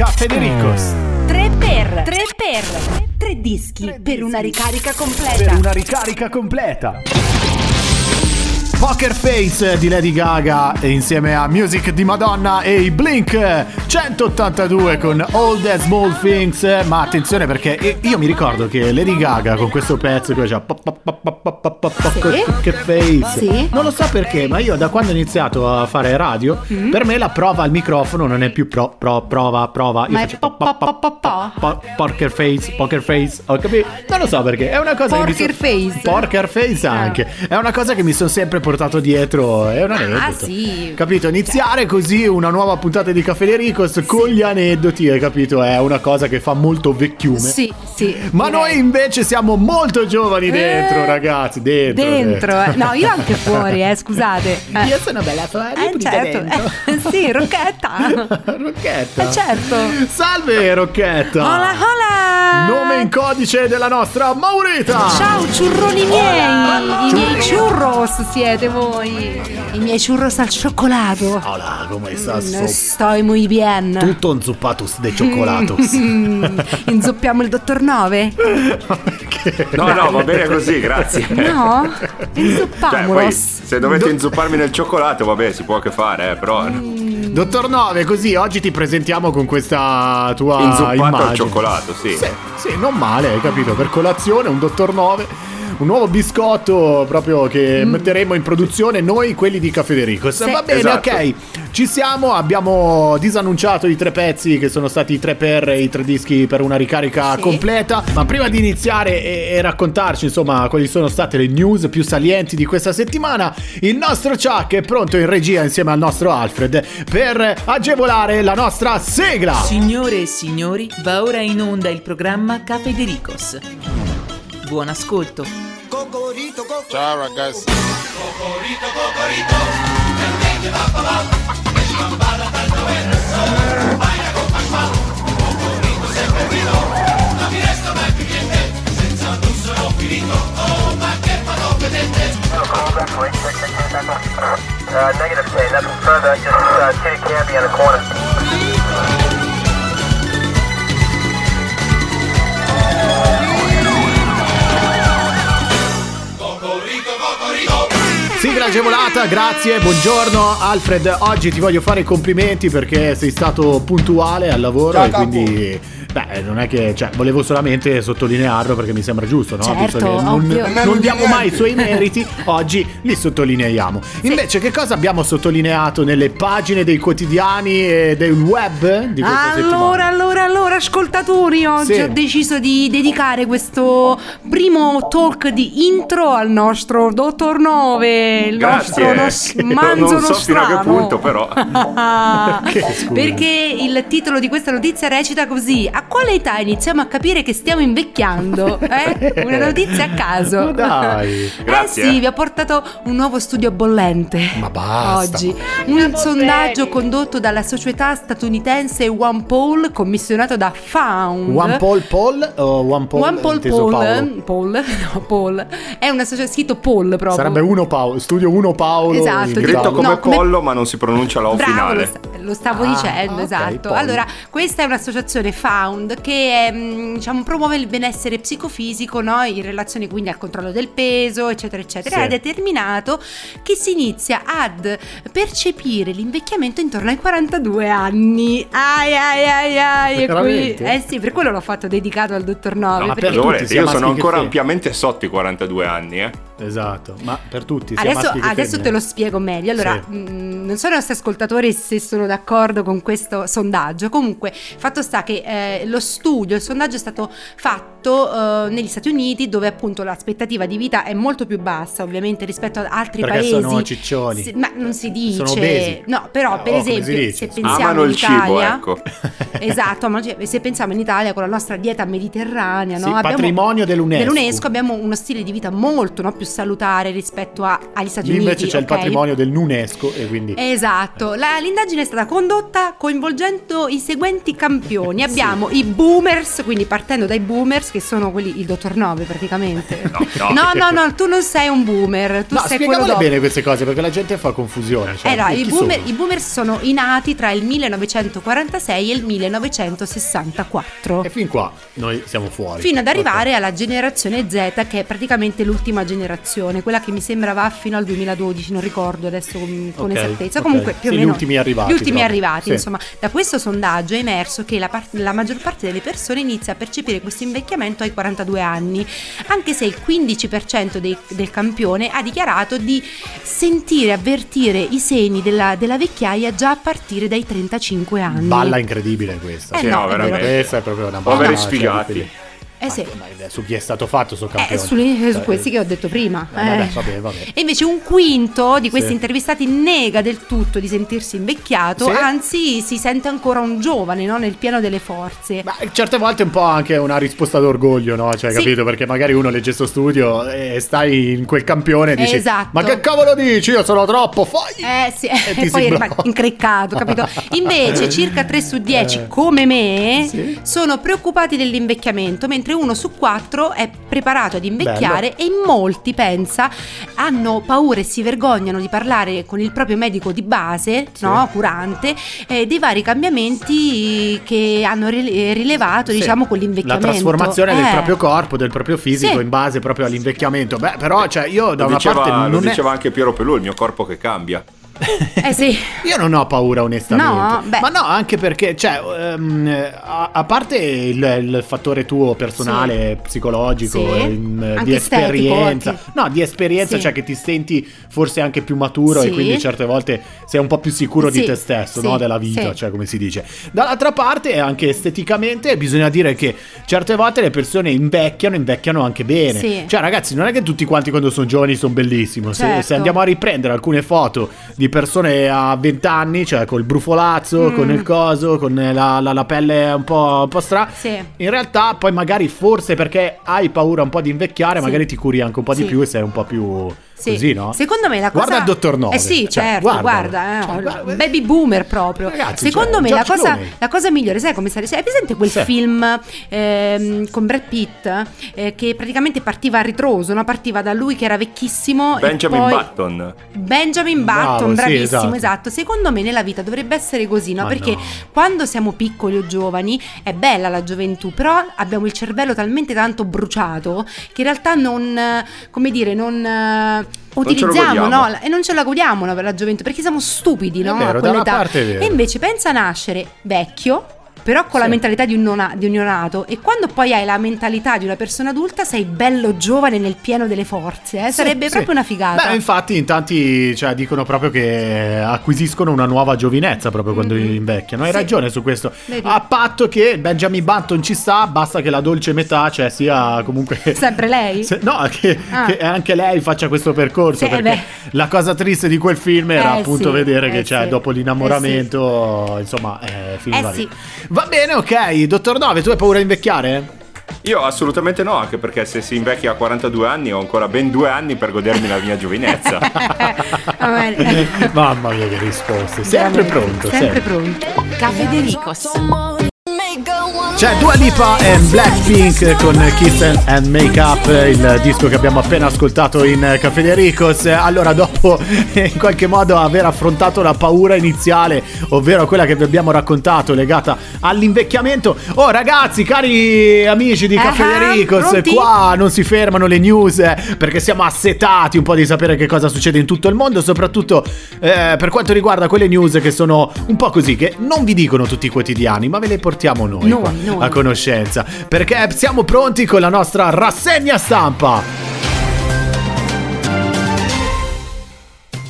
Caffè De Ricos. 3 per 3 per 3 dischi per una ricarica completa. Per una ricarica completa. Poker Face di Lady Gaga insieme a Music di Madonna e i Blink 182 con All the Small Things. Ma attenzione perché io mi ricordo che Lady Gaga con questo pezzo che faceva. Poker Face. Non lo so perché, ma io da quando ho iniziato a fare radio, Mm. per me la prova al microfono non è più pro, pro- prova, prova. Io Ma faccio Poker Face, Poker Face, ho capito? Non lo so perché, è una cosa Poker face. Poker Face Ah. anche. È una cosa che mi sono sempre portato dietro, è un aneddoto. Ah, sì. Capito? Iniziare così una nuova puntata di Caffè De Ricos con gli aneddoti, hai capito? È una cosa che fa molto vecchiume. Sì, sì. Ma direi. noi invece siamo molto giovani dentro, Eh, ragazzi, dentro. Dentro, eh. no, io anche fuori, eh, scusate. Eh. Io sono bella fuori, Eh, certo. dentro. Eh, sì, Rocchetta. Rocchetta. Eh, certo. Salve Rocchetta. Hola, hola. Nome in codice della nostra Maurita. Ciao ciurroni miei, i miei churros siete voi, i miei churros al cioccolato. Hola, come sta? Mm, Sto muy bien. Tutto un zuppatus de cioccolatus. Mm, Inzuppiamo il dottor Nove? No, no, va bene così, grazie. No? Cioè, poi Inzuppamos. se dovete inzupparmi nel cioccolato, vabbè, si può che fare, eh, però Dottor Nove, così oggi ti presentiamo con questa tua inzuppato immagine. al cioccolato, sì. Sì, sì, non male, hai capito? Per colazione un Dottor Nove. Un nuovo biscotto proprio che metteremo in produzione noi, quelli di Caffè De Ricos. Mm. Sì. Va bene, Esatto. ok. Ci siamo, abbiamo disannunciato i tre pezzi che sono stati i tre per i tre dischi per una ricarica Sì. completa. Ma prima di iniziare e, e raccontarci, insomma, quali sono state le news più salienti di questa settimana, il nostro Chuck è pronto in regia insieme al nostro Alfred per agevolare la nostra sigla. Signore e signori, va ora in onda il programma Caffè De Ricos. Cocorito, cocorito. Ciao ragazzi. Cocorito, cocorito. Cocorito sempre guido. Non negative nothing further, just uh, hit candy on the corner. Sigla agevolata, grazie, buongiorno Alfred. Oggi ti voglio fare i complimenti perché sei stato puntuale al lavoro Ciao, e capo. quindi beh, non è che cioè, volevo solamente sottolinearlo perché mi sembra giusto, no? Certo, non, non diamo mai i suoi meriti, oggi li sottolineiamo. Invece, che cosa abbiamo sottolineato nelle pagine dei quotidiani e del web di questa settimana? Allora, allora, allora, ascoltatori, oggi Sì. ho deciso di dedicare questo primo talk di intro al nostro Dottor Nove, il Grazie. nostro nos- Non- manzo non so fino a che nostrano. punto, però. Scusa? Perché il titolo di questa notizia recita così: A quale età iniziamo a capire che stiamo invecchiando? Eh? Una notizia a caso. Ma dai. Grazie, Eh sì, eh. vi ho portato un nuovo studio bollente. Ma basta. Oggi. Un sondaggio condotto dalla società statunitense One Poll, commissionato da Found. One Paul Paul o One Paul? One Poll Poll? Poll, no, Poll, è una società scritto Poll proprio. Sarebbe uno Paolo, studio uno Paolo. Esatto, Scritto come No, come- pollo, ma non si pronuncia la O Bravo, lo, finale. sta- lo stavo Ah, dicendo, ok, esatto. poi. Allora, questa è un'associazione Found che mm, diciamo, promuove il benessere psicofisico no? in relazione quindi al controllo del peso, eccetera, eccetera. Sì. Ha determinato che si inizia ad percepire l'invecchiamento intorno ai 42 anni. Ai ai ai ai. qui, eh sì, per quello l'ho fatto dedicato al dottor Nove. No, ma perché per Allora, tutti, sia io sono ancora ampiamente sotto i 42 anni, eh. Esatto, ma per tutti. Adesso, adesso te lo spiego meglio. Allora, Sì. mh, non so i nostri ascoltatori se sono d'accordo con questo sondaggio. Comunque, fatto sta che eh, lo studio, il sondaggio è stato fatto eh, negli Stati Uniti, dove appunto l'aspettativa di vita è molto più bassa, ovviamente, rispetto ad altri Perché paesi. sono ciccioni. Sì, ma non si dice. Sono obesi. No, però, per oh, si esempio, se pensiamo Amano in il cibo, Italia, ecco. esatto, se pensiamo in Italia con la nostra dieta mediterranea, Sì, no? patrimonio dell'UNESCO. dell'UNESCO abbiamo uno stile di vita molto no, più salutare rispetto a- agli Stati Lì Uniti. invece c'è il ok? patrimonio dell'UNESCO e quindi... Esatto, La- l'indagine è stata condotta coinvolgendo i seguenti campioni. Abbiamo i boomers, quindi partendo dai boomers, che sono quelli, il dottor Nove praticamente. No, no. no, no, no, tu non sei un boomer, tu No, sei quello dopo. bene queste cose perché la gente fa confusione. Cioè, Allora, i, boomer, sono? i boomer sono i nati tra il 1946 e il 1964. E fin qua noi siamo fuori. Fino ad arrivare alla generazione Z, che è praticamente l'ultima generazione, quella che mi sembra va fino al 2012, non ricordo adesso con, con Ok, esattezza. ok. Comunque, più Sì, o gli meno. ultimi arrivati Gli ultimi arrivati, Sì. insomma. Da questo sondaggio è emerso che la, par- la maggior parte delle persone inizia a percepire questo invecchiamento ai 42 anni, anche se il 15% dei- del campione ha dichiarato di sentire, avvertire i segni della, della vecchiaia già a partire dai 35 anni. Balla incredibile questa. Eh Sì, no, no, è vero. veramente. Questa è proprio una Poveri balla, cioè, sfigati. quindi- Eh sì. Su chi è stato fatto sto Eh, campione? su, su Cioè, questi che ho detto prima. eh, vabbè, eh. vabbè, vabbè. E invece un quinto di questi Sì. intervistati nega del tutto di sentirsi invecchiato, Sì. anzi si sente ancora un giovane, no? nel pieno delle forze. Ma certe volte è un po' anche una risposta d'orgoglio, no? Cioè, capito? Perché magari uno legge sto studio e stai in quel campione e dici Esatto. Ma che cavolo dici? Io sono troppo, fai! Eh sì, E e poi rimane increccato, capito? Invece circa 3 su 10, Eh. come me, sono preoccupati dell'invecchiamento, mentre uno su 4 è preparato ad invecchiare e in molti, pensa, hanno paura e si vergognano di parlare con il proprio medico di base, no, curante, eh, dei vari cambiamenti che hanno rile- rilevato, Sì. diciamo, con La l'invecchiamento. trasformazione del Eh. proprio corpo, del proprio fisico Sì. in base proprio all'invecchiamento. Beh, però, cioè, io da Lo una diceva, parte lo non è... diceva anche Piero Pelù, il mio corpo che cambia. Eh sì. Io non ho paura onestamente. No, beh. Ma no, anche perché, cioè, ehm, a, a parte il, il fattore tuo personale, psicologico, Sì. Anche di esperienza. estetico, No, di esperienza, Sì. cioè che ti senti forse anche più maturo e Sì. quindi certe volte sei un po' più sicuro di Sì, te stesso, sì, no? Della vita, sì. cioè come si dice. Dall'altra parte, anche esteticamente, bisogna dire che certe volte le persone invecchiano, invecchiano anche bene. Sì. Cioè, ragazzi, non è che tutti quanti quando sono giovani sono bellissimi. Se- Se, Certo. andiamo a riprendere alcune foto di persone a 20 anni, cioè col brufolazzo, Mm. con il coso, con la, la- la pelle un po', un po' strana. Sì. In realtà, poi magari forse perché hai paura un po' di invecchiare, Sì. magari ti curi anche un po' di più e sei un po' più Sì. così, no? Secondo me la cosa. Guarda il dottor Nove. Eh sì, Cioè, certo, guardalo. guarda, eh, Cioè, guarda- baby boomer proprio. Ragazzi, Secondo cioè, me la cosa, la cosa migliore, sai come sarebbe? Hai presente quel Sì. film ehm, con Brad Pitt eh, che praticamente partiva a ritroso, no? Partiva da lui che era vecchissimo. e Benjamin poi- Button. Benjamin Bravo, Button, sì, bravissimo, esatto. esatto. Secondo me nella vita dovrebbe essere così, no? Ma Perché no. quando siamo piccoli o giovani è bella la gioventù, però abbiamo il cervello talmente tanto bruciato che in realtà non, eh, come dire, non eh, utilizziamo, godiamo. no? E non ce la godiamo per la gioventù perché siamo stupidi, no? vero, a quell'età. E invece pensa a nascere vecchio. Però con la Sì. mentalità di un, nona- di un neonato e quando poi hai la mentalità di una persona adulta sei bello giovane nel pieno delle forze, eh? sarebbe Sì, proprio sì. una figata. Beh, infatti, in tanti cioè, dicono proprio che acquisiscono una nuova giovinezza proprio quando Mhm. invecchiano. Hai Sì. ragione su questo. Vedi? A patto che Benjamin Button ci sta, basta che la dolce metà, cioè, sia comunque. Sempre lei? Se- no, che, Ah. che anche lei faccia questo percorso. Sì, perché la cosa triste di quel film era Eh, appunto sì, vedere eh, che cioè, sì. dopo l'innamoramento, insomma, eh, finiva Eh, lì. sì. Va bene, ok. Dottor Nove, tu hai paura di invecchiare? Io assolutamente no, anche perché se si invecchia a 42 anni ho ancora ben due anni per godermi la mia giovinezza. Mamma mia, che risposte. Sempre pronto. Sempre sempre. pronto. Caffè De Ricos. C'è Dua Lipa e Blackpink con Kiss and Make Up, il disco che abbiamo appena ascoltato in Caffè De Ricos. Allora, dopo in qualche modo aver affrontato la paura iniziale, ovvero quella che vi abbiamo raccontato legata all'invecchiamento. Oh ragazzi, cari amici di Caffè De Ricos, pronti? qua non si fermano le news eh, perché siamo assetati un po' di sapere che cosa succede in tutto il mondo, soprattutto eh, per quanto riguarda quelle news che sono un po' così, che non vi dicono tutti i quotidiani, ma ve le portiamo noi, qua, noi. A conoscenza, perché siamo pronti con la nostra rassegna stampa.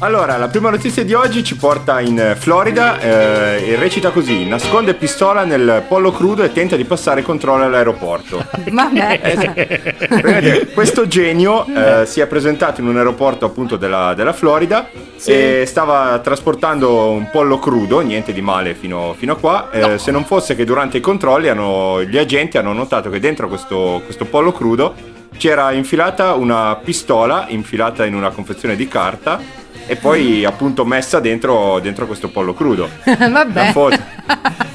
Allora, la prima notizia di oggi ci porta in Florida eh, e recita così: nasconde pistola nel pollo crudo e tenta di passare controllo all'aeroporto. Vabbè. Vedete, questo genio eh, si è presentato in un aeroporto appunto della, della Florida e stava trasportando un pollo crudo, niente di male fino, fino a qua, eh, se non fosse che durante i controlli hanno- gli agenti hanno notato che dentro questo, questo pollo crudo c'era infilata una pistola infilata in una confezione di carta e poi appunto messa dentro, dentro questo pollo crudo. Vabbè. La foto.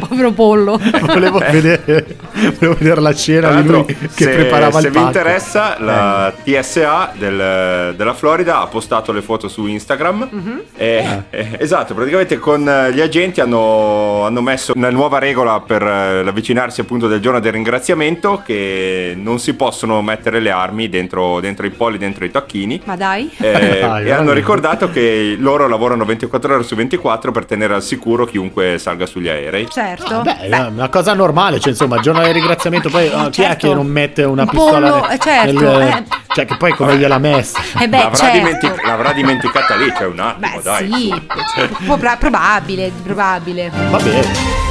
Povero pollo. Volevo, vedere, volevo vedere la cena di lui che se, preparava se il vi patto. interessa, la TSA del- della Florida ha postato le foto su Instagram. Mhm. E- Ah. e- esatto, praticamente con eh, gli agenti hanno, hanno messo una nuova regola per eh, l'avvicinarsi appunto del giorno del ringraziamento che non si possono mettere le armi dentro, dentro i polli, dentro i tacchini. Ma dai. Eh, Dai, e hanno ricordato che loro lavorano 24 ore su 24 per tenere al sicuro chiunque salga sugli aerei. Certo. Beh, è una cosa normale, cioè insomma, giorno del ringraziamento, poi ah, chi è Certo. che non mette una Un pistola pollo, nel- eh, certo, nel- eh. cioè che poi come gliel'ha messa? Eh beh, l'avrà, certo. dimentic- l'avrà dimenticata lì, c'è un attimo, Beh, dai. sì, probabile, probabile. Va bene.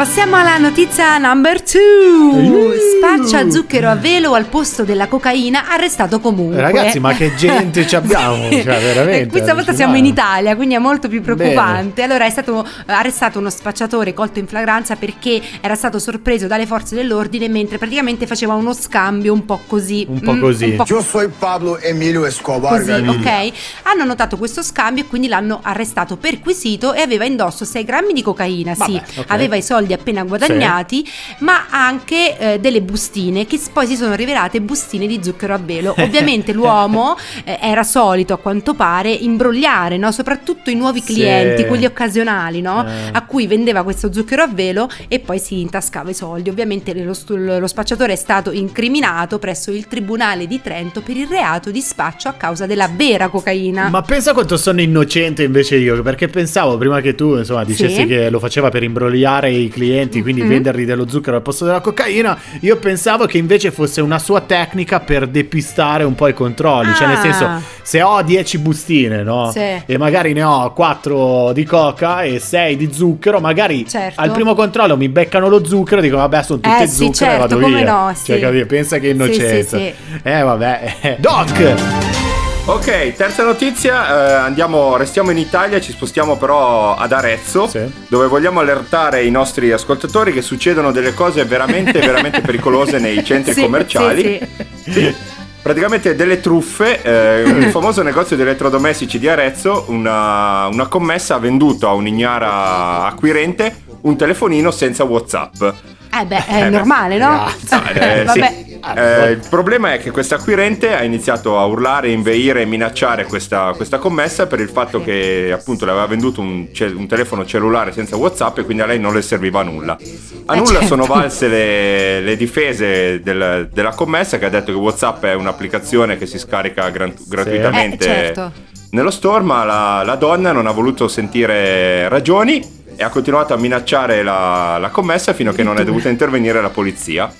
Passiamo alla notizia number 2. Spaccia zucchero a velo al posto della cocaina, arrestato comunque. Ragazzi, ma che gente ci abbiamo, cioè, veramente, Questa volta siamo in Italia, quindi è molto più preoccupante. Allora è stato arrestato uno spacciatore colto in flagranza perché era stato sorpreso dalle forze dell'ordine mentre praticamente faceva uno scambio un po' così. Un po' Mm, così. un po' Yo soy Pablo Emilio Escobar Così, ok? Hanno notato questo scambio e quindi l'hanno arrestato, perquisito e aveva indosso 6 grammi di cocaina. sì, Vabbè, ok. aveva i soldi appena guadagnati, ma anche eh, delle bustine che poi si sono rivelate bustine di zucchero a velo. Ovviamente l'uomo eh, era solito, a quanto pare, imbrogliare, no? soprattutto i nuovi Sì. clienti, quelli occasionali, no? Eh. a cui vendeva questo zucchero a velo e poi si intascava i soldi. Ovviamente lo, lo spacciatore è stato incriminato presso il Tribunale di Trento per il reato di spaccio a causa della vera cocaina. Ma pensa quanto sono innocente invece io, perché pensavo prima che tu insomma dicessi Sì. che lo faceva per imbrogliare i clienti, quindi Mhm. vendergli dello zucchero al posto della cocaina, io pensavo che invece fosse una sua tecnica per depistare un po' i controlli, cioè nel Ah. senso se ho 10 bustine, no? Sì. E magari ne ho 4 di coca e 6 di zucchero, magari Certo. al primo controllo mi beccano lo zucchero, dico vabbè sono tutte Eh sì, zucchero e certo, vado come via. no, Cioè, sì. capito? Pensa che Sì, sì, innocenza. sì. Eh vabbè. Doc! Ok, terza notizia, eh, andiamo, restiamo in Italia, ci spostiamo però ad Arezzo, Sì. dove vogliamo allertare i nostri ascoltatori che succedono delle cose veramente, veramente pericolose nei centri Sì, commerciali. sì, Sì. Praticamente delle truffe, eh, il famoso negozio di elettrodomestici di Arezzo, una, una commessa ha venduto a un'ignara acquirente un telefonino senza Whatsapp. Eh beh, è Eh normale, no? Eh, sì. Eh, il problema è che questa acquirente ha iniziato a urlare, inveire e minacciare questa, questa commessa per il fatto Sì. che appunto le aveva venduto un, un telefono cellulare senza WhatsApp e quindi a lei non le serviva a nulla. A Eh, nulla certo. sono valse le, le difese del- della commessa che ha detto che WhatsApp è un'applicazione che si scarica gran- gratuitamente Eh, certo. nello store, ma la, la donna non ha voluto sentire ragioni e ha continuato a minacciare la, la commessa fino a che non è dovuta intervenire la polizia.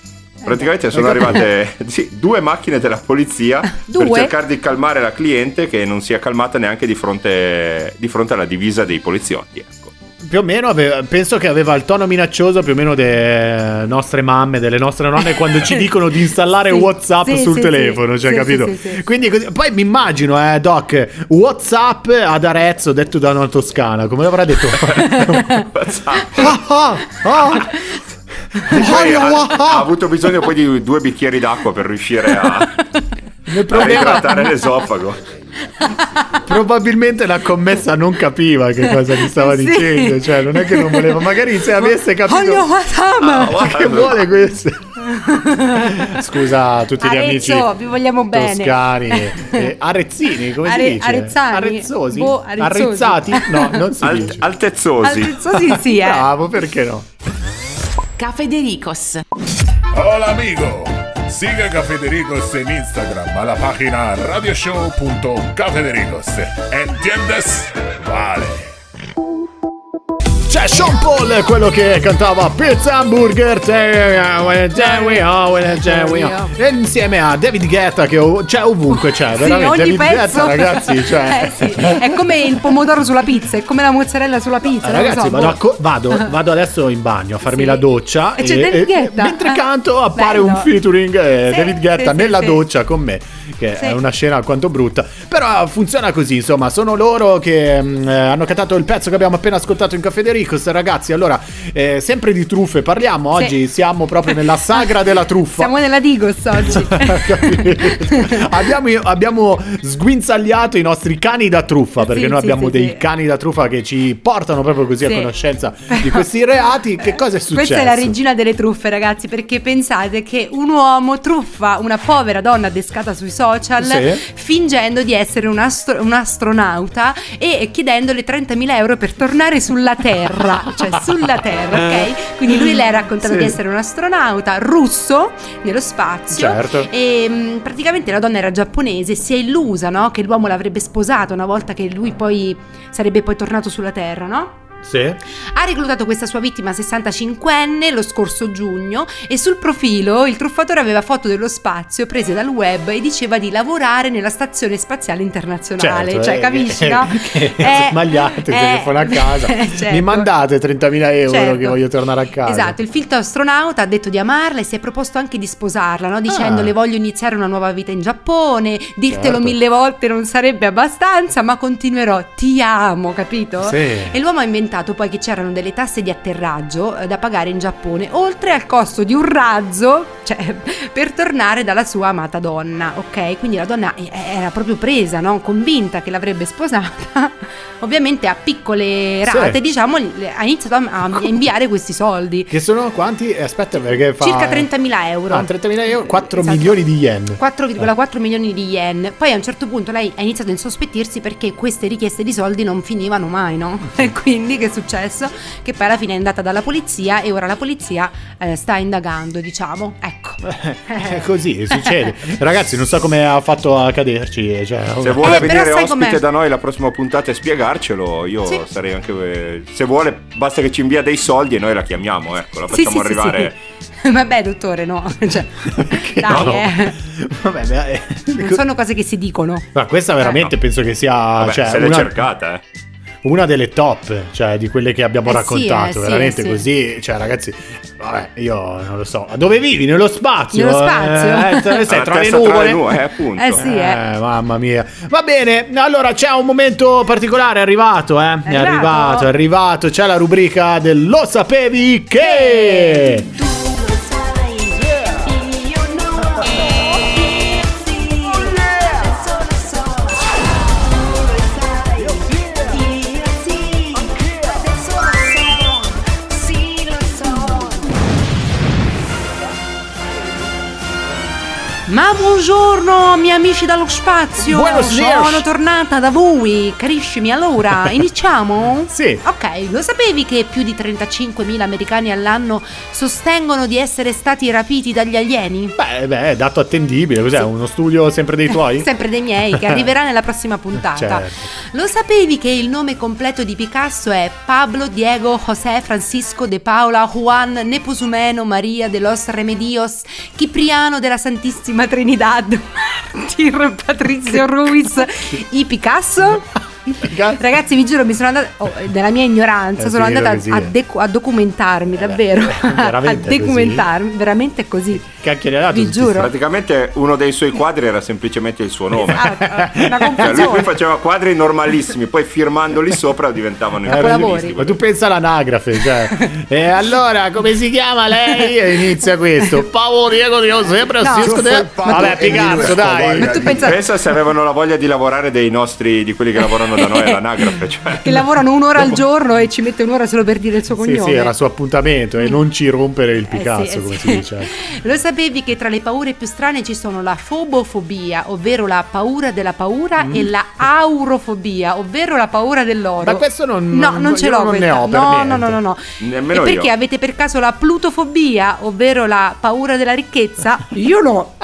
Praticamente sono capito? arrivate sì, due macchine della polizia per Due? cercare di calmare la cliente che non si è calmata neanche di fronte, di fronte alla divisa dei poliziotti. Più o meno aveva- penso che aveva il tono minaccioso più o meno delle nostre mamme, delle nostre nonne quando ci dicono di installare Sì, WhatsApp sì, sul sì, telefono, sì, cioè sì, capito? sì, sì, sì. Quindi così- poi mi immagino, eh, Doc, WhatsApp ad Arezzo detto da una toscana, come l'avrà detto? WhatsApp. Ah, ah, ah. Poi ha, Ah, ah. ha avuto bisogno poi di due bicchieri d'acqua per riuscire a, Il a problema idratare l'esofago. Probabilmente la commessa non capiva che cosa gli stava Sì. dicendo, cioè non è che non voleva, magari se avesse capito! Ah, che vuole questo. Scusa a tutti gli amici Arezzo, vi vogliamo bene. toscani, eh, arezzini, come Are- si dice? arezzani? Arezzosi? Boh, arezzosi. Arrezzati? No, non si Alt- dice. altezzosi. Altezzosi sì, eh. Bravo, perché no? Cafedericos. Hola amigo, siga a Cafedericos en Instagram a la página radioshow.cafedericos. ¿Entiendes? Vale. C'è Sean Paul, quello che cantava Pizza Hamburger. E insieme a David Guetta che c'è ovunque c'è, Sì, veramente David pezzo. Guetta ragazzi, cioè Eh, sì. È come il pomodoro sulla pizza, è come la mozzarella sulla pizza. Eh, Ragazzi, so, vado, boh. vado- vado adesso in bagno a farmi Sì. la doccia E c'è David Guetta. mentre Eh, canto appare bello. un featuring eh, David Guetta nella doccia con me che Sì. è una scena alquanto brutta. Però funziona così, insomma, sono loro che mm, eh, hanno cantato il pezzo che abbiamo appena ascoltato in Caffè De Ricos. Ragazzi, allora, eh, sempre di truffe parliamo, Sì. oggi siamo proprio nella sagra della truffa. Siamo nella Digos oggi. Abbiamo, abbiamo sguinzagliato i nostri cani da truffa perché Sì, noi abbiamo dei cani da truffa che ci portano proprio così a conoscenza di questi reati. Che cosa è successo? Questa è la regina delle truffe, ragazzi, perché pensate che un uomo truffa una povera donna adescata sui social Sì. fingendo di essere un, astro- un astronauta e chiedendole 30.000 euro per tornare sulla Terra, cioè sulla Terra, ok? Quindi lui le ha raccontato Sì. di essere un astronauta russo nello spazio Certo. e mh, praticamente la donna era giapponese, si è illusa, no? Che l'uomo l'avrebbe sposata una volta che lui poi sarebbe poi tornato sulla Terra, no? Sì. Ha reclutato questa sua vittima 65enne lo scorso giugno e sul profilo il truffatore aveva foto dello spazio prese dal web e diceva di lavorare nella stazione spaziale internazionale. Certo, cioè, eh, capisci, che- no? che Eh, sbagliate, eh, telefono a casa. certo. Mi mandate 30.000 euro Certo. che voglio tornare a casa. Esatto, il filtro astronauta ha detto di amarla e si è proposto anche di sposarla, no? dicendo Ah. le voglio iniziare una nuova vita in Giappone, dirtelo Certo. mille volte non sarebbe abbastanza, ma continuerò, ti amo, capito? Sì. E l'uomo ha inventato poi che c'erano delle tasse di atterraggio eh, da pagare in Giappone, oltre al costo di un razzo, cioè per tornare dalla sua amata donna, ok? Quindi la donna eh, era proprio presa, no? convinta che l'avrebbe sposata, ovviamente a piccole Sì. rate, diciamo, le- ha iniziato a, a inviare questi soldi. Che sono quanti? Eh, Aspetta perché fa... Circa 30.000 euro. Ah, 30.000 euro, 4 Esatto. milioni di yen. 4,4 milioni di yen. Poi a un certo punto lei ha iniziato a insospettirsi perché queste richieste di soldi non finivano mai, no? E quindi che è successo? Che poi alla fine è andata dalla polizia e ora la polizia eh, sta indagando, diciamo. Ecco. È così, succede. Ragazzi, non so come ha fatto a caderci. Cioè, Se vuole Eh, venire ospite com'è? da noi la prossima puntata e spiegarcelo, io Sì. sarei anche. eh, Se vuole, basta che ci invia dei soldi e noi la chiamiamo, ecco, la facciamo sì, sì, arrivare. sì. Vabbè, dottore, no. Cioè, dai, no? eh. Vabbè, beh, eh, Non sono cose che si dicono. Ma questa veramente penso che sia Vabbè, cioè, se l'è una, cercata, eh. Una delle top, cioè di quelle che abbiamo Eh sì, raccontato. eh sì, veramente eh sì. così, cioè ragazzi, vabbè, io non lo so. Dove vivi? Nello spazio? Nello spazio? Eh, dove sei? Tra le testa tra nuvole? le nuvole, eh, appunto. Eh sì, eh. Eh, mamma mia. Va bene, allora c'è un momento particolare, è arrivato, eh? È, arrivato? arrivato, è arrivato. C'è la rubrica del Lo sapevi che? Ma buongiorno, miei amici dallo spazio. Buenos Sono tornata da voi, carissimi. Allora, iniziamo? Sì. Ok, lo sapevi che più di 35.000 americani all'anno sostengono di essere stati rapiti dagli alieni? Beh, beh, dato attendibile, cos'è? Uno studio sempre dei tuoi? Sempre dei miei, che arriverà nella prossima puntata. Certo. Lo sapevi che il nome completo di Picasso è Pablo Diego José Francisco de Paula Juan Nepusumeno Maria de los Remedios Cipriano della Santissima Trinidad Martir Patrizio Ruiz I Picasso? Ragazzi, vi giuro, mi sono andata. oh, nella mia ignoranza, Eh sono andata così a, è. decu- a documentarmi, davvero. eh, veramente a documentarmi, veramente così. Cacchio, dato Vi giuro. Praticamente uno dei suoi quadri era semplicemente il suo nome. Esatto, una Cioè, lui, confusione. faceva quadri normalissimi, poi firmandoli sopra diventavano Capolavori. Ma tu pensa all'anagrafe, cioè. e allora come si chiama lei? E inizia questo. Paolo Diego di José Francisco No. de... Vabbè, Picasso, dai. Ma tu pensa Pensa se avevano la voglia di lavorare dei nostri, di quelli che lavorano da noi all'anagrafe. Cioè. che lavorano un'ora al giorno e ci mette un'ora solo per dire il suo Sì, cognome. sì, era il suo appuntamento e non ci rompere il Eh sì, Picasso, eh come sì. si dice. Lo sapevi che tra le paure più strane ci sono la fobofobia, ovvero la paura della paura, e la aurofobia, ovvero la paura dell'oro. Mm. Ma questo non- No, non- non ce io l'ho non ne ho per no, no, no, no, no. Nemmeno e perché io. avete per caso la plutofobia, ovvero la paura della ricchezza? Io no.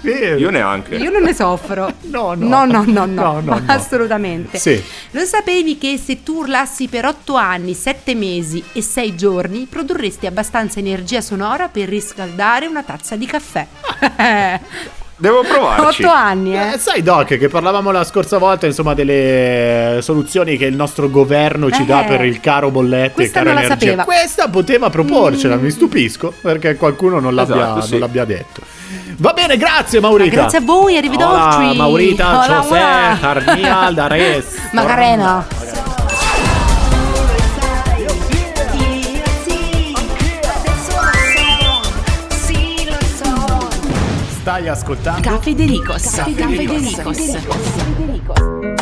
Vero. Io neanche. Io non ne soffro. No, no. no, no, no, no, No, no, no. assolutamente. Sì. Lo sapevi che se tu urlassi per 8 anni, 7 mesi e 6 giorni, produrresti abbastanza energia sonora per riscaldare una tazza di caffè? Devo provarci. Otto anni, eh. Eh, sai Doc che parlavamo la scorsa volta insomma delle soluzioni che il nostro governo ci Eh. dà per il caro bollette e caro non la energia. sapeva. Questa poteva proporcela, Mm. mi stupisco perché qualcuno non l'abbia, Esatto, sì. non l'abbia detto. Va bene, grazie Maurita. Grazie a voi, arrivederci. Hola, Maurita, Hola, José. Carnial, Dares. Macarena. Stai ascoltando? Caffè Dericos. Caffè Dericos.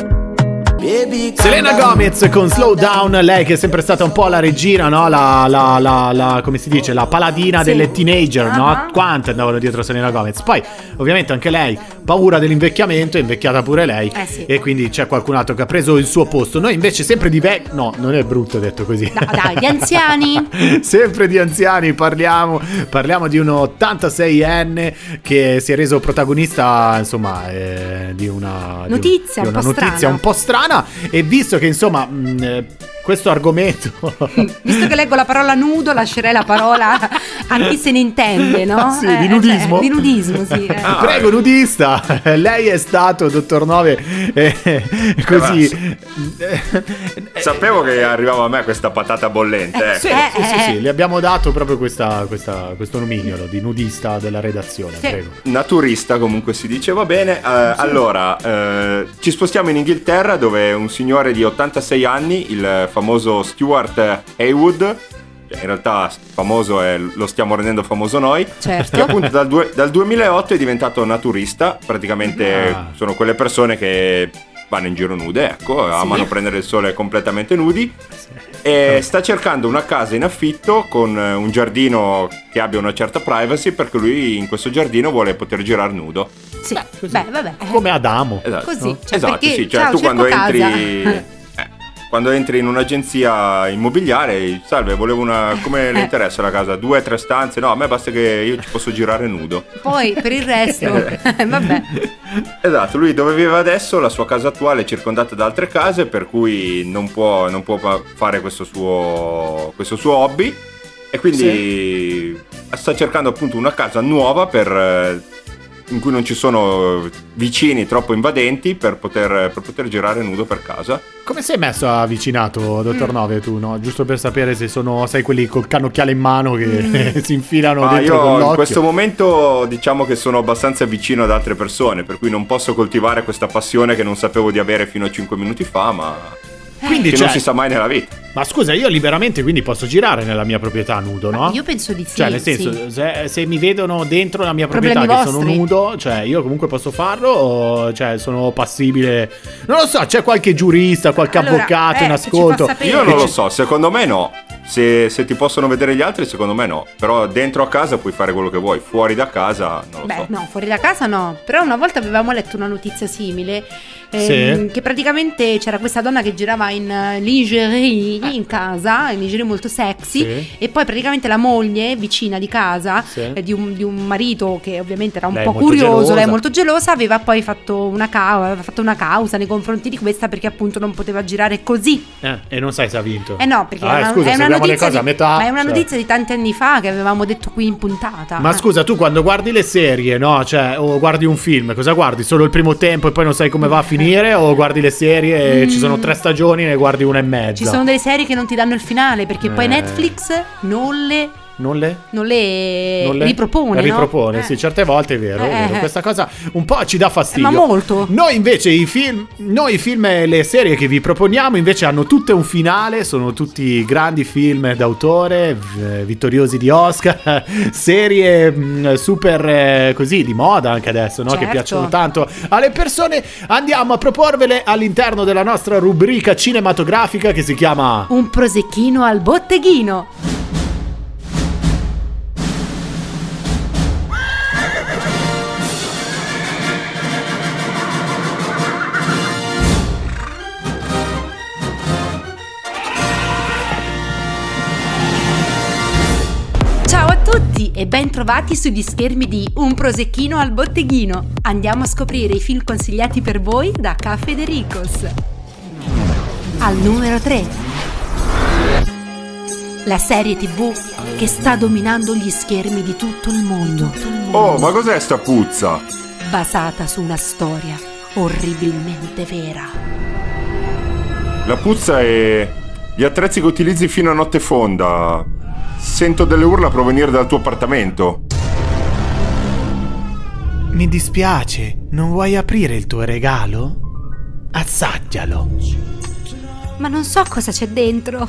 Selena Gomez con Slow Down, lei che è sempre stata un po' la regina, no? La, la- la- la- come si dice, la paladina Sì. delle teenager, no? Ah. Quante andavano dietro Selena Gomez? Poi, ovviamente, anche lei, paura dell'invecchiamento, è invecchiata pure lei. Eh sì. E quindi c'è qualcun altro che ha preso il suo posto. Noi invece sempre di vecchi... No, non è brutto detto così. No, dai, gli anziani. Sempre di anziani parliamo, parliamo di un 86enne che si è reso protagonista, insomma, eh, di una di un- Notizia di un una po' notizia strana. un po' strana e visto che insomma mh, eh, questo argomento Visto che leggo la parola nudo, lascerei la parola a chi se ne intende, no? Sì, di nudismo. eh, di nudismo, sì. eh. Ah, Prego nudista, lei è stato, dottor Nove, eh, così... eh, Sapevo che arrivava a me questa patata bollente. ecco. Sì, Eh, sì, sì, eh. sì, le abbiamo dato proprio questa, questa- questo nomignolo di nudista della redazione, Sì. prego. Naturista comunque si dice, va bene. Eh, Allora, eh, ci spostiamo in Inghilterra dove un signore di 86 anni, il famoso Stuart Haywood, cioè in realtà famoso è, lo stiamo rendendo famoso noi, Certo. che appunto dal, due- dal 2008 è diventato naturista, praticamente Ah. sono quelle persone che vanno in giro nude, ecco, amano prendere il sole completamente nudi. E sta cercando una casa in affitto con eh, un giardino che abbia una certa privacy perché lui in questo giardino vuole poter girare nudo. Sì. Così. Beh, vabbè. Come Adamo. Esatto. Così, cioè, esatto, perché- sì, cioè ciao, tu quando casa. entri quando entri in un'agenzia immobiliare, salve, volevo una come le Eh. interessa la casa? Due, tre stanze? No, a me basta che io ci posso girare nudo. Poi per il resto, vabbè. Esatto, lui dove vive adesso, la sua casa attuale è circondata da altre case, per cui non può, non può fa- fare questo suo, questo suo hobby. E quindi sta cercando appunto una casa nuova per, eh, in cui non ci sono vicini troppo invadenti per poter, per poter girare nudo per casa. Come sei messo avvicinato, dottor Mm. Nove, tu, no? Giusto per sapere se sono, sai, quelli col cannocchiale in mano che Mm. si infilano Ma dentro con l'occhio. in questo momento diciamo che sono abbastanza vicino ad altre persone, per cui non posso coltivare questa passione che non sapevo di avere fino a 5 minuti fa, ma Quindi, che cioè, non si sa mai nella vita. ma scusa, io liberamente quindi posso girare nella mia proprietà nudo, no? Io penso di sì. Cioè, nel senso, sì. se, se mi vedono dentro la mia Problemi proprietà che sono vostri. nudo, cioè io comunque posso farlo o cioè sono passibile. Non lo so, c'è qualche giurista, qualche Allora, avvocato eh, in che ascolto. Io non Che lo so, secondo me no. Se, se ti possono vedere gli altri, secondo me no. Però dentro a casa puoi fare quello che vuoi, fuori da casa non lo Beh, so. no, fuori da casa no. Però una volta avevamo letto una notizia simile. Ehm, Sì. Che praticamente c'era questa donna che girava in eh, lingerie in casa, in lingerie molto sexy. Sì. E poi praticamente la moglie vicina di casa Sì. eh, di, un, di un marito che ovviamente era un Lei po' curioso, gelosa. lei molto gelosa, aveva poi fatto una, aveva fatto una causa nei confronti di questa perché appunto non poteva girare così. Eh, e non sai se ha vinto. Eh no, perché Ah, è una, scusa, è una notizia cose a di, metà. ma è una cioè. notizia di tanti anni fa che avevamo detto qui in puntata. Ma Eh. scusa, tu quando guardi le serie, no? Cioè, o guardi un film, cosa guardi? Solo il primo tempo e poi non sai come va a finire? O guardi le serie e ci sono tre stagioni e ne guardi una e mezza? Mm. Ci sono delle serie che non ti danno il finale perché poi Eh. Netflix non le, Non le? non le, non le- ripropone. le no? ripropone, Eh. sì, certe volte è vero, è Eh, vero. eh. Questa cosa un po' ci dà fastidio. Ma molto. Noi invece i film, noi i film e le serie che vi proponiamo invece hanno tutte un finale, sono tutti grandi film d'autore, vittoriosi di Oscar, serie mh, super eh, così di moda anche adesso, no? che Certo. piacciono tanto alle persone. Andiamo a proporvele all'interno della nostra rubrica cinematografica che si chiama Un prosecchino al botteghino. E ben trovati sugli schermi di Un prosecchino al botteghino. Andiamo a scoprire i film consigliati per voi da Caffè De Ricos. Al numero 3. La serie TV che sta dominando gli schermi di tutto il mondo. Oh, ma cos'è sta puzza? basata su una storia orribilmente vera. La puzza e gli attrezzi che utilizzi fino a notte fonda. Sento delle urla provenire dal tuo appartamento. Mi dispiace, non vuoi aprire il tuo regalo? Assaggialo. Ma non so cosa c'è dentro.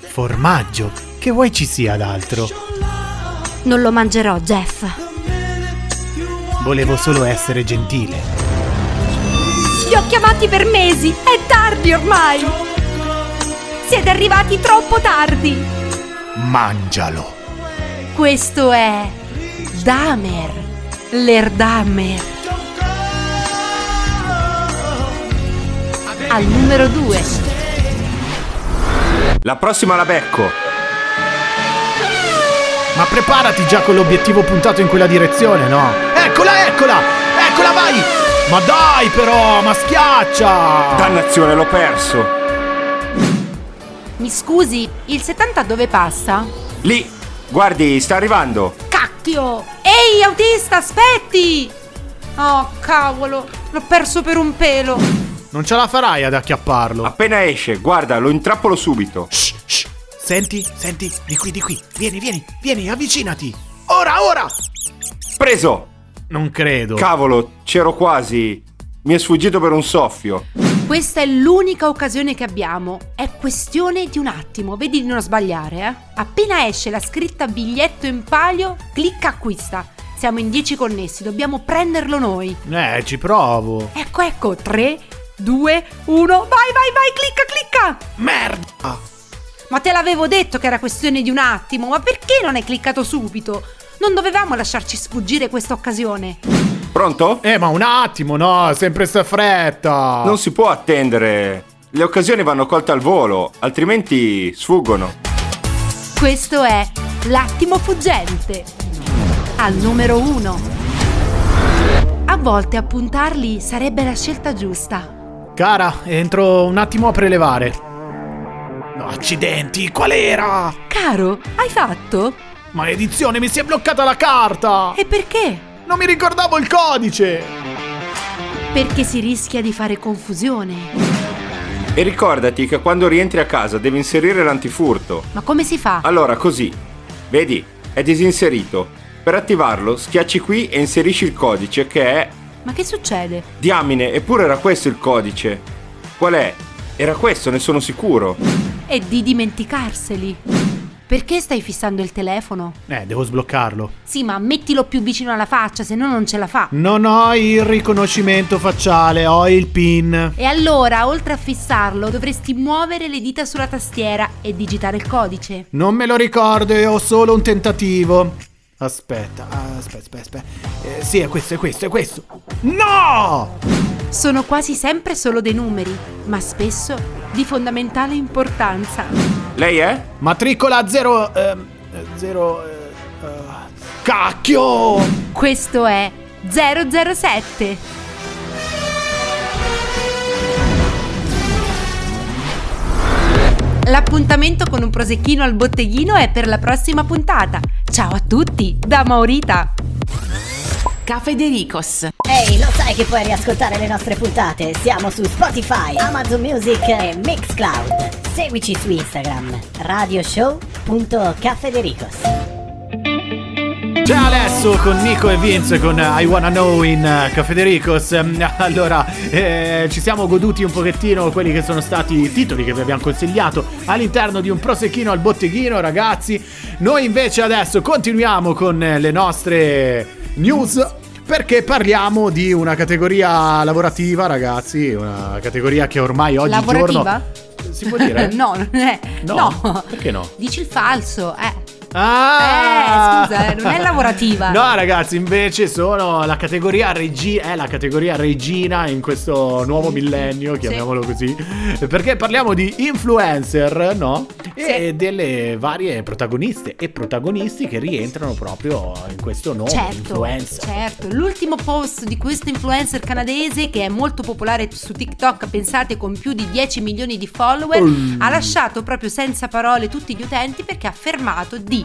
Formaggio, che vuoi ci sia d'altro? Non lo mangerò, Jeff. Volevo solo essere gentile. Li ho chiamati per mesi, è tardi ormai. Siete arrivati troppo tardi. Mangialo. Questo è Damer, l'Erdamer. Al numero 2. La prossima la becco. Ma preparati già con l'obiettivo puntato in quella direzione, no? Eccola, eccola! Eccola, vai! Ma dai però, ma schiaccia! Dannazione, l'ho perso. Mi scusi, il 70 dove passa? Lì, guardi, sta arrivando. Cacchio! Ehi, autista, aspetti! Oh, cavolo, l'ho perso per un pelo. Non ce la farai ad acchiapparlo. Appena esce, guarda, lo intrappolo subito. Shh, shh. Senti, senti, di qui, di qui. Vieni, vieni, vieni, avvicinati. Ora, ora! Preso! Non credo. Cavolo, c'ero quasi. Mi è sfuggito per un soffio. Questa è l'unica occasione che abbiamo. È questione di un attimo, vedi di non sbagliare, eh? Appena esce la scritta biglietto in palio, clicca acquista. Siamo in 10 connessi, dobbiamo prenderlo noi. eh, ci provo. Ecco, ecco, 3, 2, 1, vai, vai, vai, clicca, clicca! Merda! Ma te l'avevo detto che era questione di un attimo, ma perché non hai cliccato subito? Non dovevamo lasciarci sfuggire questa occasione. Pronto? Eh, ma un attimo, no, sempre sta fretta. Non si può attendere. Le occasioni vanno colte al volo, altrimenti sfuggono. Questo è L'attimo fuggente. Al numero 1. A volte appuntarli sarebbe la scelta giusta. Cara, entro un attimo a prelevare. No, accidenti, qual era? Caro, hai fatto? Maledizione, mi si è bloccata la carta! E perché? Non mi ricordavo il codice! Perché si rischia di fare confusione. E ricordati che quando rientri a casa devi inserire l'antifurto. Ma come si fa? Allora, così. Vedi, è disinserito. Per attivarlo, schiacci qui e inserisci il codice che è... Ma che succede? Diamine, eppure era questo il codice. Qual è? Era questo, ne sono sicuro. È di dimenticarseli. Perché stai fissando il telefono? Eh, devo sbloccarlo. Sì, ma mettilo più vicino alla faccia, se no non ce la fa. Non ho il riconoscimento facciale, ho il PIN. E allora, oltre a fissarlo, dovresti muovere le dita sulla tastiera e digitare il codice. Non me lo ricordo e ho solo un tentativo. Aspetta, aspetta, aspetta, aspetta. Eh, sì, è questo, è questo, è questo. No! Sono quasi sempre solo dei numeri, ma spesso di fondamentale importanza. Lei è? Matricola 0... ehm, 0... eh, eh, cacchio! Questo è 007. L'appuntamento con un prosecchino al botteghino è per la prossima puntata. Ciao a tutti, da Maurita. Cafedericos. Ehi, lo sai che puoi riascoltare le nostre puntate? Siamo su Spotify, Amazon Music e Mixcloud. Seguici su Instagram, radioshow.cafedericos. C'è adesso con Nico e Vince con I Wanna Know in uh, Cafedericos. Ehm, Allora, eh, ci siamo goduti un pochettino quelli che sono stati i titoli che vi abbiamo consigliato all'interno di un prosecchino al botteghino, ragazzi. Noi invece adesso continuiamo con eh, le nostre news. Perché parliamo di una categoria lavorativa, ragazzi, una categoria che ormai oggigiorno... Lavorativa? Si può dire? no, non è. No? No. Perché no? Dici il falso, eh. Ah! Eh, scusa, eh, non è lavorativa. No, ragazzi, invece sono la categoria regi- è la categoria regina in questo nuovo millennio, chiamiamolo così. Perché parliamo di influencer, no? E delle varie protagoniste e protagonisti che rientrano proprio in questo nome Certo, influencer. certo. L'ultimo post di questo influencer canadese che è molto popolare su TikTok, pensate con più di 10 milioni di follower, Mm. ha lasciato proprio senza parole tutti gli utenti perché ha affermato di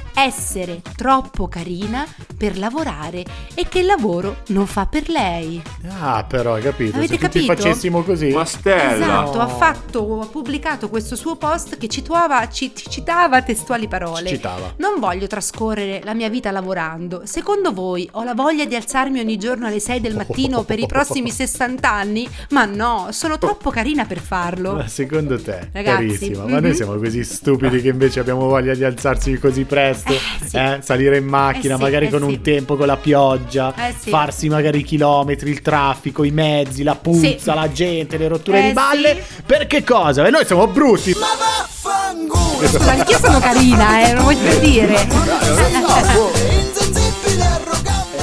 essere troppo carina per lavorare e che il lavoro non fa per lei. Ah, però, hai capito? Avete Se tutti capito? facessimo così. Ma Stella. Esatto, No. ha fatto, ha pubblicato questo suo post che citava, ci- citava testuali parole. Ci citava. Non voglio trascorrere la mia vita lavorando. Secondo voi ho la voglia di alzarmi ogni giorno alle 6 del mattino per i prossimi 60 anni? Ma no, sono troppo carina per farlo. Ma secondo te, Ragazzi, carissima, ma noi siamo così stupidi che invece abbiamo voglia di alzarci così presto, Eh, sì. eh, salire in macchina, Eh, sì, magari eh, con sì. un tempo, con la pioggia, Eh, sì. farsi magari i chilometri, il traffico, i mezzi, la puzza, Sì. la gente, le rotture Eh, di balle. sì. Per che cosa? E noi siamo brutti. Scusa, anch'io sono carina, eh, non voglio dire.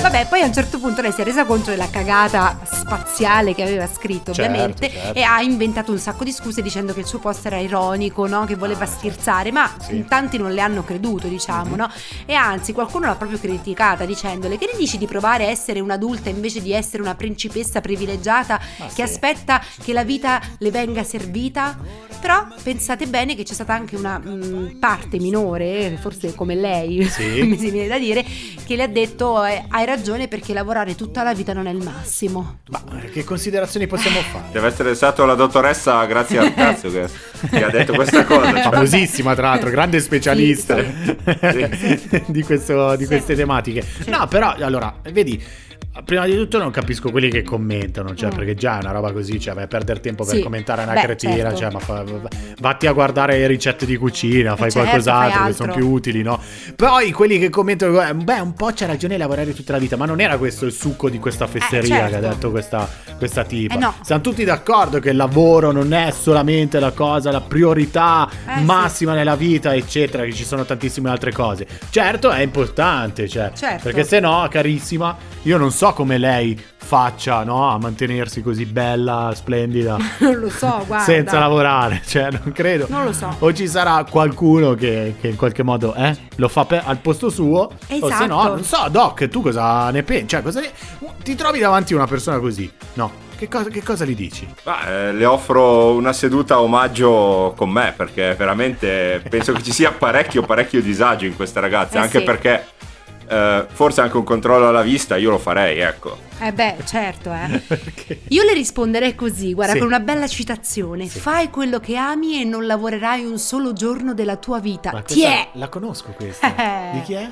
Vabbè, poi a un certo punto lei si è resa conto della cagata spaziale che aveva scritto, Certo, ovviamente, certo. e ha inventato un sacco di scuse dicendo che il suo post era ironico, no? che voleva scherzare, ma Sì. in tanti non le hanno creduto, diciamo, no? E anzi, qualcuno l'ha proprio criticata dicendole che ne dici di provare a essere un'adulta invece di essere una principessa privilegiata Ma che sì. aspetta che la vita le venga servita? Però pensate bene che c'è stata anche una mm, parte minore, forse come lei, Sì. mi si viene da dire, che le ha detto eh, hai ragione perché lavorare tutta la vita non è il massimo. Ma eh, che considerazioni possiamo fare? Deve essere stato la dottoressa Grazia Arcazzo che, che ha detto questa cosa. cioè. Famosissima, tra l'altro, grande specialista Sì. di, questo- di Sì. queste tematiche. No, però, allora, vedi. Prima di tutto non capisco quelli che commentano, cioè Mm. perché già è una roba così, cioè vai a perdere tempo per Sì. commentare una Beh, cretina, certo. cioè ma fa- va- vatti a guardare ricette di cucina, fai certo, qualcos'altro fai che sono più utili, no? Poi quelli che commentano, eh, beh, un po' c'è ragione a lavorare tutta la vita, ma non era questo il succo di questa fesseria certo. che ha detto questa, questa tipa. Eh, no. Siamo tutti d'accordo che il lavoro non è solamente la cosa, la priorità Eh, sì. massima nella vita, eccetera, che ci sono tantissime altre cose. Certo, è importante, cioè, Certo. perché se no, carissima, io non so come lei faccia, no, a mantenersi così bella, splendida, non lo so, guarda. senza lavorare, cioè, non credo. Non lo so. O ci sarà qualcuno che, che in qualche modo eh, lo fa per- al posto suo, o se no, Esatto. non so, Doc, tu cosa ne pensi? Cioè, cosa ne- ti trovi davanti a una persona così? No, che cosa, che cosa gli dici? Ma, eh, le offro una seduta omaggio con me perché veramente penso che ci sia parecchio parecchio disagio in queste ragazze, Eh, anche sì. perché eh, forse anche un controllo alla vista io lo farei, ecco. Eh beh, certo, eh. Perché? Io le risponderei così, guarda, Sì. con una bella citazione. Fai quello che ami e non lavorerai un solo giorno della tua vita. Ma Ti è! La conosco questa. Di chi è?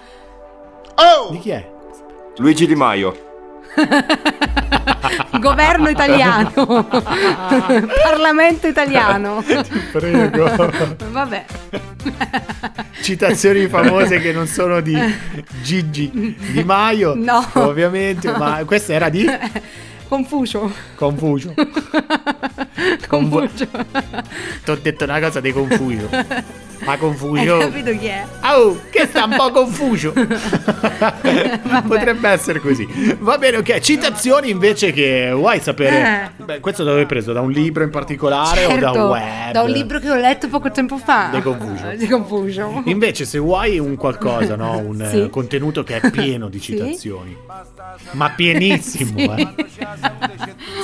Oh! Di chi è? Luigi Di Maio. Governo italiano. Parlamento italiano. Ti prego. Vabbè. Citazioni famose che non sono di Gigi Di Maio. No. Ovviamente, ma questa era di Confucio. Confucio. Confucio. Ti ho detto una cosa di Confucio. Ma Hai Confucio. capito chi è? Oh, che sta un po' confuso. Potrebbe essere così. Va bene, ok. Citazioni invece che vuoi sapere. Eh. Beh, questo dove hai preso? Da un libro in particolare o da Certo, web? da un libro che ho letto poco tempo fa. Di Confucio. Di Confucio. Invece, se vuoi un qualcosa, no? un Sì. eh, contenuto che è pieno di Sì. citazioni, ma pienissimo, Sì. eh.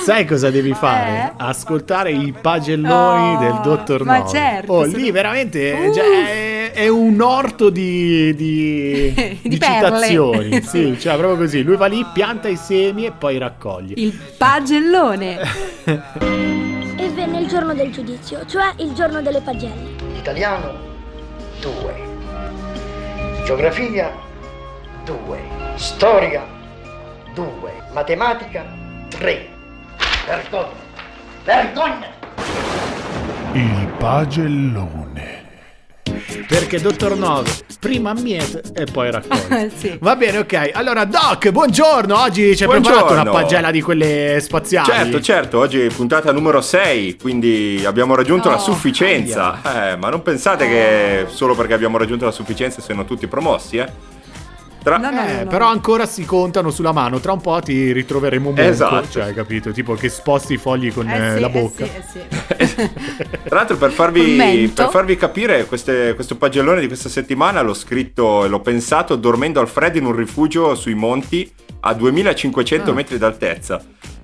Sai cosa devi fare? Eh? Ascoltare i pagelloni Oh, del dottor ma Novi. certo, Oh, lì veramente Uh. cioè, è, è un orto di, di, Di di citazioni. Sì, cioè proprio così. Lui va lì, pianta i semi e poi raccoglie. Il pagellone. E venne il giorno del giudizio, cioè il giorno delle pagelle. Italiano 2. Geografia 2. Storia 2. Matematica 3. Vergogna. Vergogna. Il pagellone. Perché dottor Nove prima miete e poi raccoglie. Sì. Va bene, ok. Allora, Doc, buongiorno. Oggi ci hai preparato una pagella di quelle spaziali. Certo, certo, oggi è puntata numero 6, quindi abbiamo raggiunto la Oh, sufficienza. Eh, ma non pensate che solo perché abbiamo raggiunto la sufficienza siano tutti promossi, eh? Tra- No, no, Eh, no, no. però ancora si contano sulla mano. Tra un po' ti ritroveremo un Esatto. Cioè, hai capito? Tipo che sposti i fogli con Eh eh, sì, la eh bocca. sì, eh sì. Tra l'altro, per farvi, per farvi capire, queste- questo pagellone di questa settimana l'ho scritto e l'ho pensato dormendo al freddo in un rifugio sui monti a 2500 Ah. metri d'altezza.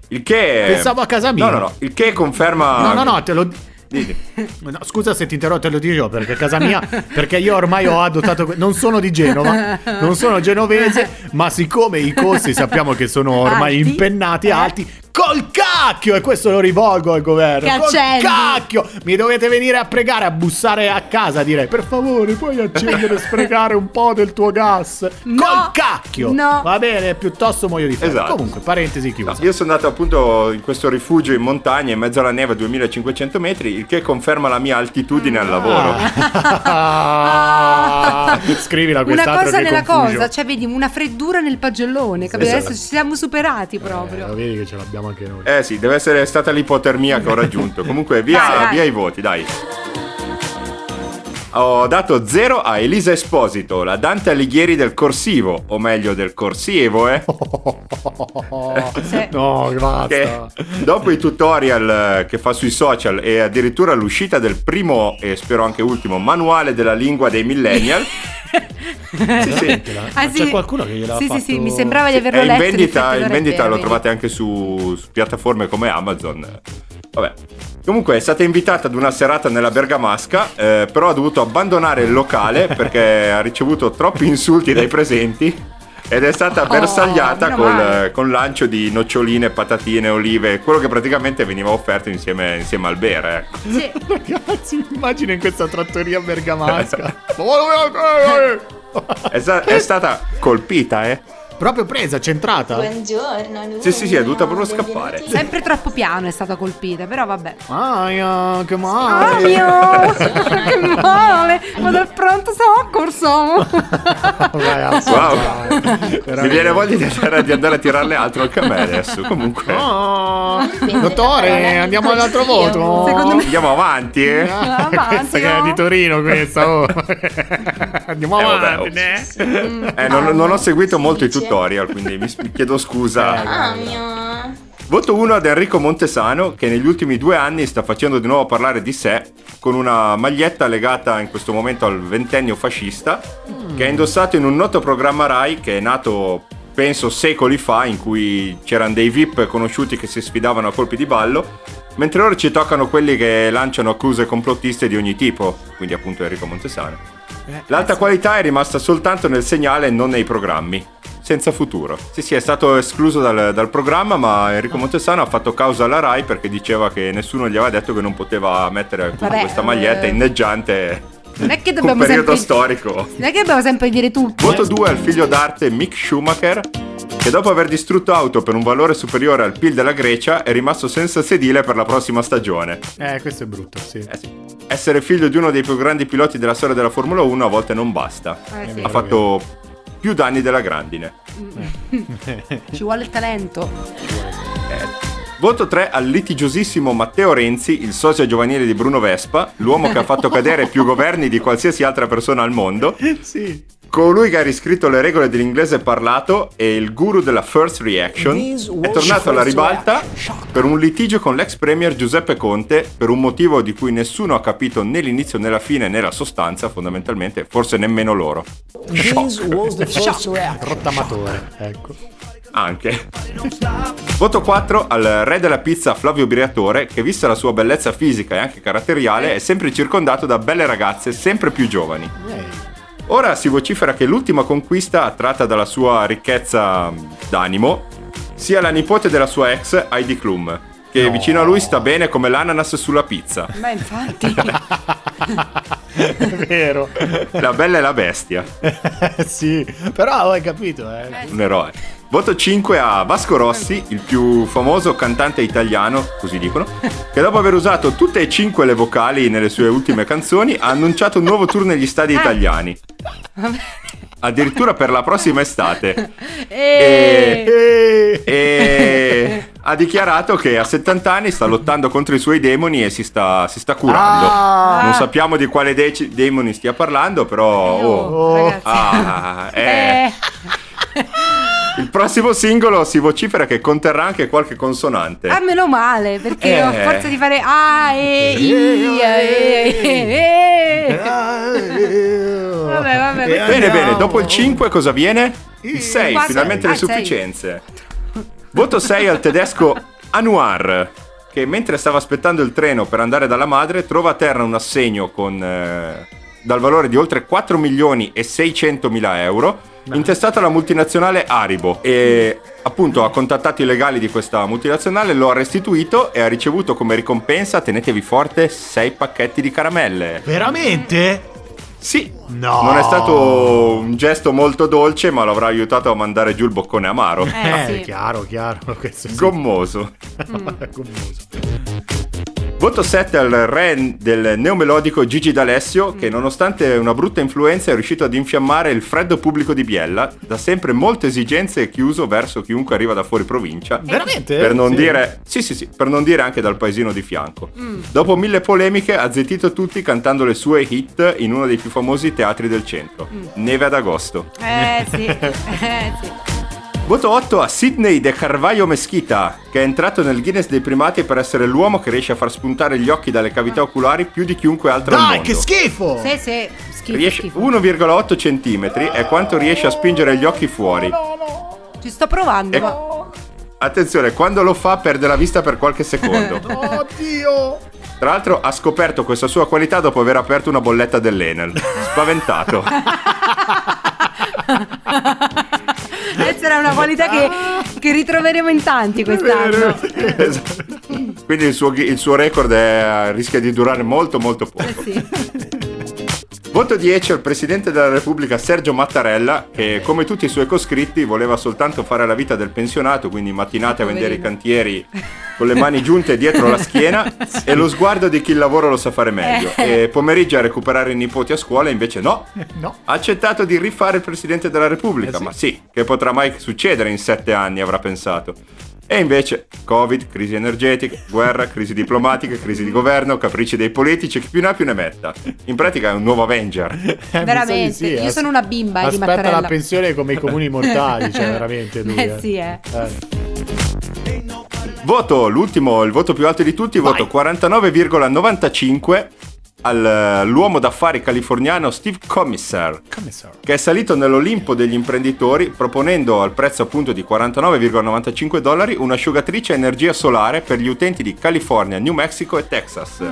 Il che. Pensavo a casa mia. No, no, no. Il che conferma. No, no, no, te lo. No, scusa se ti interrompo, te lo dico perché a casa mia, perché io ormai ho adottato, non sono di Genova, non sono genovese, ma siccome i costi sappiamo che sono ormai Alti. impennati, alti, col cacchio, e questo lo rivolgo al governo, Che col cacchio, mi dovete venire a pregare, a bussare a casa, direi, per favore puoi accendere e sprecare un po' del tuo gas, No. col cacchio, No. va bene, piuttosto muoio di freddo, Esatto. comunque, parentesi No, chiusa. io sono andato appunto in questo rifugio in montagna in mezzo alla neve a 2500 metri, il che conferma la mia altitudine al lavoro. Ah. Scrivila Una quest'altro cosa che nella confugio. cosa, cioè vedi una freddura nel pagellone, capito? Esatto. Adesso ci siamo superati Eh, proprio. lo vedi che ce l'abbiamo anche noi. Eh sì, deve essere stata l'ipotermia che ho raggiunto. Comunque, via, Dai, dai. via i voti, dai. Ho dato 0 a Elisa Esposito, la Dante Alighieri del corsivo, o meglio del corsievo, eh. Sì. No. Che dopo i tutorial eh, che fa sui social e addirittura l'uscita del primo e spero anche ultimo manuale della lingua dei millennial, sì, sì. Ah, C'è sì. qualcuno che gliel'ha sì, fatto... sì, sì, mi sembrava di È averlo in letto. vendita, in non è vendita lo trovate anche su, su piattaforme come Amazon. Vabbè. Comunque è stata invitata ad una serata nella Bergamasca, eh, però ha dovuto abbandonare il locale perché ha ricevuto troppi insulti dai presenti. Ed è stata Oh, bersagliata meno col, male. con lancio di noccioline, patatine, olive, quello che praticamente veniva offerto insieme, insieme al bere. ecco. Sì. Ragazzi, immagina in questa trattoria bergamasca. È, sta- è stata colpita, eh? Proprio presa, centrata. Buongiorno. Sì, sì, sì, è dovuta proprio scappare. Sempre troppo piano è stata colpita, però vabbè. Aia, che male. mio! che male! Vado al pronto soccorso! Vai, alza, Wow. Mi viene voglia di andare, di andare a tirarle altro anche a me adesso. Comunque, Oh, dottore, andiamo all'altro voto. Secondo me- andiamo avanti, eh? Avanti, questa che è no? di Torino questa oh. Andiamo Eh, vabbè, avanti oh. né? Eh, non, non ho seguito molto i tutorial, quindi mi, chiedo scusa. Ah, mio. Voto 1 ad Enrico Montesano, che negli ultimi due anni sta facendo di nuovo parlare di sé con una maglietta legata in questo momento al ventennio fascista, che ha indossato in un noto programma Rai che è nato, penso, secoli fa, in cui c'erano dei VIP conosciuti che si sfidavano a colpi di ballo, mentre ora ci toccano quelli che lanciano accuse complottiste di ogni tipo, quindi appunto Enrico Montesano. L'alta qualità è rimasta soltanto nel segnale e non nei programmi. Senza futuro. Sì, sì, è stato escluso dal, dal programma, ma Enrico Montesano ha fatto causa alla RAI perché diceva che nessuno gli aveva detto che non poteva mettere Vabbè, questa maglietta eh, inneggiante Non è che un dobbiamo periodo sempre. storico. Non è che dobbiamo sempre dire tutto. Voto 2 al figlio d'arte Mick Schumacher, che dopo aver distrutto auto per un valore superiore al PIL della Grecia è rimasto senza sedile per la prossima stagione. Eh, questo è brutto, sì. Eh sì. Essere figlio di uno dei più grandi piloti della storia della Formula 1 a volte non basta. Eh, sì. Ha fatto più danni della grandine. Ci vuole il talento. Voto 3 al litigiosissimo Matteo Renzi, il socio giovanile di Bruno Vespa, l'uomo che ha fatto cadere più governi di qualsiasi altra persona al mondo, Sì. Colui che ha riscritto le regole dell'inglese parlato e il guru della first reaction, è tornato alla ribalta per un litigio con l'ex premier Giuseppe Conte per un motivo di cui nessuno ha capito né l'inizio né la fine né la sostanza, fondamentalmente, forse nemmeno loro. Rottamatore, ecco. Anche. Voto 4 al re della pizza Flavio Briatore, che vista la sua bellezza fisica e anche caratteriale è sempre circondato da belle ragazze sempre più giovani. Ora si vocifera che l'ultima conquista attratta dalla sua ricchezza d'animo sia la nipote della sua ex Heidi Klum, che vicino a lui sta bene come l'ananas sulla pizza. Beh, infatti. È vero. La bella e la bestia. sì, però hai capito, eh. un eroe. Voto 5 a Vasco Rossi, il più famoso cantante italiano, così dicono, che dopo aver usato tutte e cinque le vocali nelle sue ultime canzoni ha annunciato un nuovo tour negli stadi italiani. Addirittura per la prossima estate. E... Eh, E ha dichiarato che a 70 anni sta lottando contro i suoi demoni e si sta, si sta curando. Ah. Non sappiamo di quale deci- demoni stia parlando, però... Oh, oh. Ah, eh. Eh. Il prossimo singolo si vocifera che conterrà anche qualche consonante. Ah, meno male, perché Eh. ho forza di fare A, E, I, E. Vabbè, vabbè. Bene, bene, dopo il 5 cosa viene? Il 6, Qua finalmente le Ah, sei. sufficienze. Voto 6 al tedesco Anuar, che mentre stava aspettando il treno per andare dalla madre trova a terra un assegno con, eh, dal valore di oltre 4 milioni e 600 mila euro intestato alla multinazionale Haribo e appunto ha contattato i legali di questa multinazionale, lo ha restituito e ha ricevuto come ricompensa, tenetevi forte, 6 pacchetti di caramelle. Veramente? Sì, No. non è stato un gesto molto dolce, ma lo avrà aiutato a mandare giù il boccone amaro. Eh, Eh, sì. chiaro, chiaro. Questo sì. Gommoso. Voto 7 al re del neomelodico Gigi D'Alessio, che nonostante una brutta influenza è riuscito ad infiammare il freddo pubblico di Biella, da sempre molte esigenze e chiuso verso chiunque arriva da fuori provincia. Veramente? Per non Sì. dire, sì, sì, sì, per non dire anche dal paesino di fianco. Mm. Dopo mille polemiche, ha zittito tutti cantando le sue hit in uno dei più famosi teatri del centro, Mm. Neve ad agosto. Eh sì, eh sì. Voto 8 a Sidney De Carvalho Mesquita, che è entrato nel Guinness dei primati per essere l'uomo che riesce a far spuntare gli occhi dalle cavità oculari più di chiunque altro al Dai, mondo. che schifo! Sì, sì, schifo, Riesce schifo. 1,8 cm è quanto riesce a spingere gli occhi fuori. Ci sto provando. E- ma- Attenzione, quando lo fa perde la vista per qualche secondo. Oddio! Tra l'altro ha scoperto questa sua qualità dopo aver aperto una bolletta dell'Enel. Spaventato. Questa era una qualità che, che ritroveremo in tanti quest'anno. Esatto. Quindi il suo, il suo record è- rischia di durare molto molto poco. Eh sì. Voto 10 al Presidente della Repubblica Sergio Mattarella, che come tutti i suoi coscritti voleva soltanto fare la vita del pensionato, quindi mattinate a vendere i cantieri con le mani giunte dietro la schiena e lo sguardo di chi il lavoro lo sa fare meglio. Eh. E pomeriggio a recuperare i nipoti a scuola, invece no. No. Ha accettato di rifare il Presidente della Repubblica, Eh sì. ma sì, che potrà mai succedere in sette anni, avrà pensato. E invece, Covid, crisi energetica, guerra, crisi diplomatica, crisi di governo, capricci dei politici, chi più ne ha più ne metta. In pratica è un nuovo Avenger. Eh, di Veramente, sì, io as- sono una bimba eh, di Aspetta Mattarella. la pensione come i comuni mortali, cioè veramente lui. Eh sì, eh. Eh. Voto, l'ultimo, il voto più alto di tutti, voto 49,95 all'uomo d'affari californiano Steve Commissar. Commissar. che è salito nell'Olimpo degli imprenditori proponendo al prezzo appunto di 49,95 dollari un'asciugatrice a energia solare per gli utenti di California, New Mexico e Texas.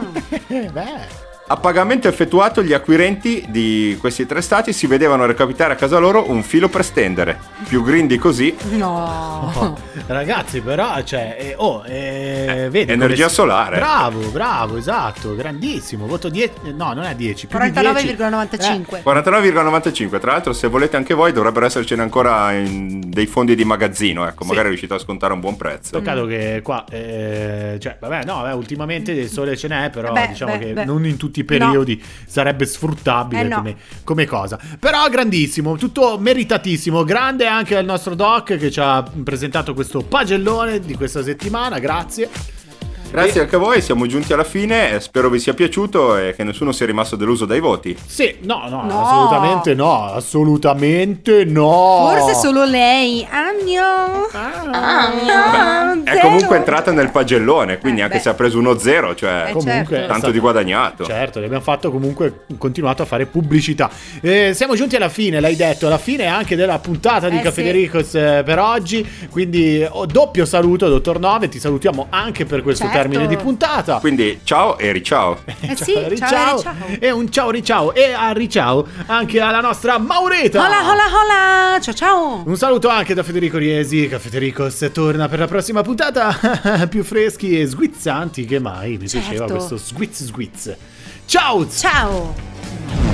Eh, beh. A pagamento effettuato gli acquirenti di questi tre stati si vedevano recapitare a casa loro un filo per stendere. Più green di così, No. Oh, ragazzi, però, cioè, eh, oh, eh, vedi energia si- solare. Bravo, bravo, esatto, grandissimo. Voto 10, no, non è 10, più di 10. 49,95. 49,95. Tra l'altro, se volete anche voi, dovrebbero essercene ancora in dei fondi di magazzino. Ecco, Sì. magari riuscite a scontare un buon prezzo. Peccato che qua, eh, cioè, vabbè, no, vabbè, ultimamente il sole ce n'è, però Beh, diciamo beh, che beh. non in tutti i periodi sarebbe sfruttabile Eh, no. come, come cosa. Però grandissimo, tutto meritatissimo. Grande anche al nostro doc che ci ha presentato questo pagellone di questa settimana, grazie. Grazie anche a voi, siamo giunti alla fine. eh, Spero vi sia piaciuto e che nessuno sia rimasto deluso dai voti. Sì, no, no, No. assolutamente no, assolutamente no. Forse solo lei. Agno. Agno. È comunque entrata nel pagellone, quindi Eh, anche beh. se ha preso uno zero, cioè Eh, Comunque, certo. tanto stato- di guadagnato. Certo, abbiamo fatto comunque continuato a fare pubblicità. Eh, siamo giunti alla fine, l'hai detto, alla fine anche della puntata di Eh, Caffè sì. Eh, per oggi. Quindi oh, doppio saluto, dottor Nove, ti salutiamo anche per questo Certo. termine di puntata. Quindi ciao e riciao. Eh sì, Ciao, ciao, riciao. ciao. E un ciao riciao e a riciao anche alla nostra Maureta. Hola, hola, hola. Ciao, ciao. Un saluto anche da Federico Riesi, Caffè De Ricos torna per la prossima puntata più freschi e sguizzanti che mai. Mi Certo. piaceva questo sguizz sguizz. Ciao! Ciao.